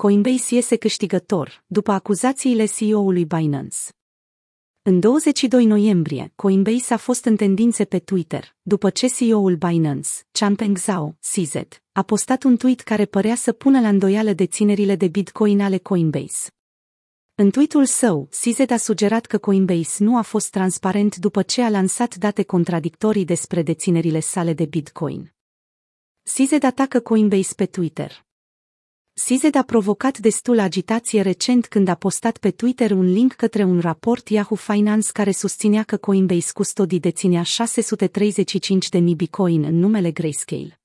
Coinbase iese câștigător, după acuzațiile CEO-ului Binance. În 22 noiembrie, Coinbase a fost în tendințe pe Twitter, după ce CEO-ul Binance, Changpeng Zhao, CZ, a postat un tweet care părea să pună la îndoială deținerile de Bitcoin ale Coinbase. În tweetul său, CZ a sugerat că Coinbase nu a fost transparent după ce a lansat date contradictorii despre deținerile sale de Bitcoin. CZ atacă Coinbase pe Twitter. CZ a provocat destul agitație recent când a postat pe Twitter un link către un raport Yahoo Finance care susținea că Coinbase Custody deținea 635.000 Bitcoin în numele Grayscale.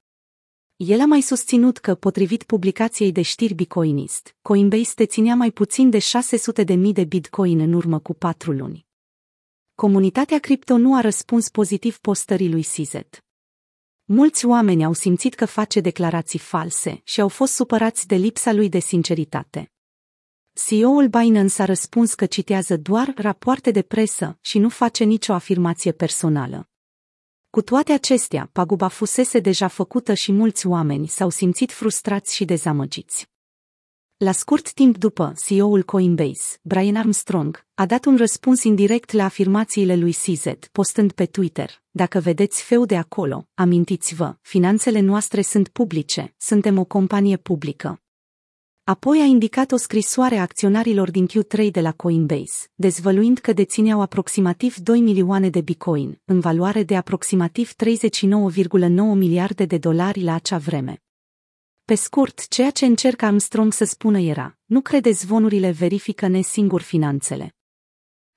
El a mai susținut că, potrivit publicației de știri Bitcoinist, Coinbase deținea mai puțin de 600.000 de Bitcoin în urmă cu patru luni. Comunitatea cripto nu a răspuns pozitiv postării lui CZ. Mulți oameni au simțit că face declarații false și au fost supărați de lipsa lui de sinceritate. CEO-ul Binance a răspuns că citează doar rapoarte de presă și nu face nicio afirmație personală. Cu toate acestea, paguba fusese deja făcută și mulți oameni s-au simțit frustrați și dezamăgiți. La scurt timp după, CEO-ul Coinbase, Brian Armstrong, a dat un răspuns indirect la afirmațiile lui CZ, postând pe Twitter, dacă vedeți feu de acolo, amintiți-vă, finanțele noastre sunt publice, suntem o companie publică. Apoi a indicat o scrisoare a acționarilor din Q3 de la Coinbase, dezvăluind că dețineau aproximativ 2 milioane de bitcoin, în valoare de aproximativ 39,9 miliarde de dolari la acea vreme. Pe scurt, ceea ce încerca Armstrong să spună era, nu credeți zvonurile verifică ne singur finanțele.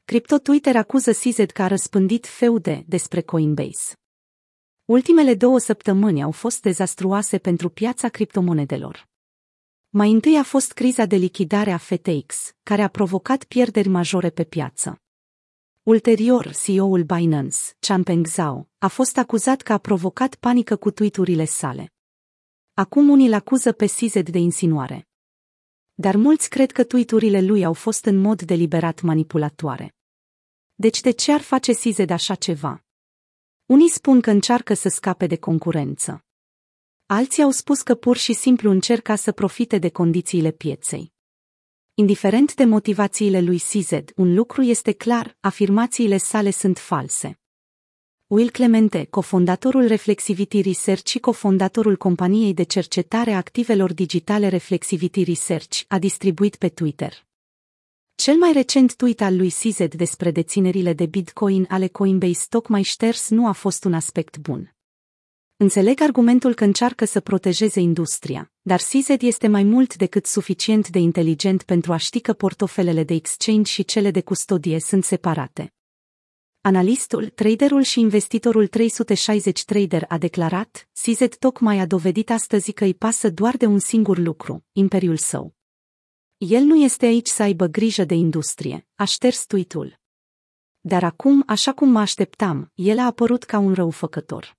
Crypto Twitter acuză CZ că a răspândit feude despre Coinbase. Ultimele două săptămâni au fost dezastruoase pentru piața criptomonedelor. Mai întâi a fost criza de lichidare a FTX, care a provocat pierderi majore pe piață. Ulterior, CEO-ul Binance, Changpeng Zhao, a fost acuzat că a provocat panică cu tweeturile sale. Acum unii îl acuză pe CZ de insinuare. Dar mulți cred că tweeturile lui au fost în mod deliberat manipulatoare. Deci de ce ar face CZ de așa ceva? Unii spun că încearcă să scape de concurență. Alții au spus că pur și simplu încerca să profite de condițiile pieței. Indiferent de motivațiile lui CZ, un lucru este clar, afirmațiile sale sunt false. Will Clemente, cofondatorul Reflexivity Research și cofondatorul companiei de cercetare a activelor digitale Reflexivity Research, a distribuit pe Twitter. Cel mai recent tweet al lui CZ despre deținerile de Bitcoin ale Coinbase tocmai șters nu a fost un aspect bun. Înțeleg argumentul că încearcă să protejeze industria, dar CZ este mai mult decât suficient de inteligent pentru a ști că portofelele de exchange și cele de custodie sunt separate. Analistul, traderul și investitorul 360 Trader a declarat, CZ tocmai a dovedit astăzi că îi pasă doar de un singur lucru, imperiul său. El nu este aici să aibă grijă de industrie, a șters tweet-ul. Dar acum, așa cum mă așteptam, el a apărut ca un răufăcător.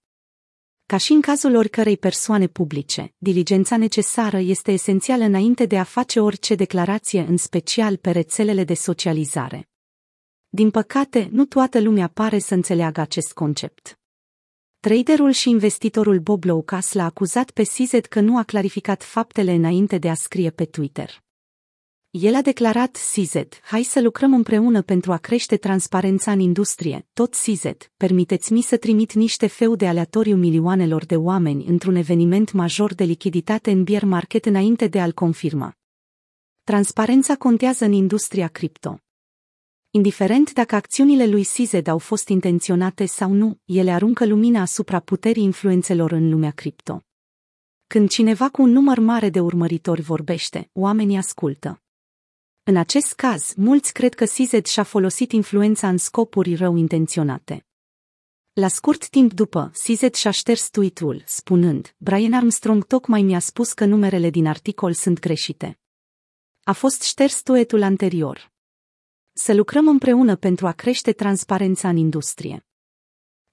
Ca și în cazul oricărei persoane publice, diligența necesară este esențială înainte de a face orice declarație, în special pe rețelele de socializare. Din păcate, nu toată lumea pare să înțeleagă acest concept. Traderul și investitorul Bob Loukas l-a acuzat pe CZ că nu a clarificat faptele înainte de a scrie pe Twitter. El a declarat CZ, hai să lucrăm împreună pentru a crește transparența în industrie, tot CZ, permiteți-mi să trimit niște feude aleatoriu milioanelor de oameni într-un eveniment major de lichiditate în bear market înainte de a-l confirma. Transparența contează în industria cripto. Indiferent dacă acțiunile lui CZ au fost intenționate sau nu, ele aruncă lumina asupra puterii influențelor în lumea cripto. Când cineva cu un număr mare de urmăritori vorbește, oamenii ascultă. În acest caz, mulți cred că CZ și-a folosit influența în scopuri rău intenționate. La scurt timp după, CZ și-a șters tweet-ul, spunând, Brian Armstrong tocmai mi-a spus că numerele din articol sunt greșite. A fost șters tweetul anterior. Să lucrăm împreună pentru a crește transparența în industrie.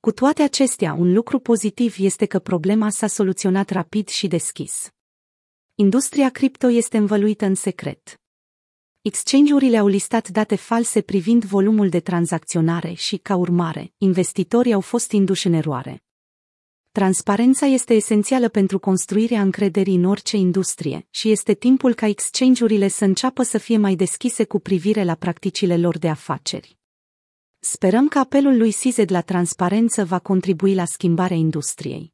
Cu toate acestea, un lucru pozitiv este că problema s-a soluționat rapid și deschis. Industria cripto este învăluită în secret. Exchange-urile au listat date false privind volumul de tranzacționare și, ca urmare, investitorii au fost induși în eroare. Transparența este esențială pentru construirea încrederii în orice industrie și este timpul ca exchange-urile să înceapă să fie mai deschise cu privire la practicile lor de afaceri. Sperăm că apelul lui Sized la transparență va contribui la schimbarea industriei.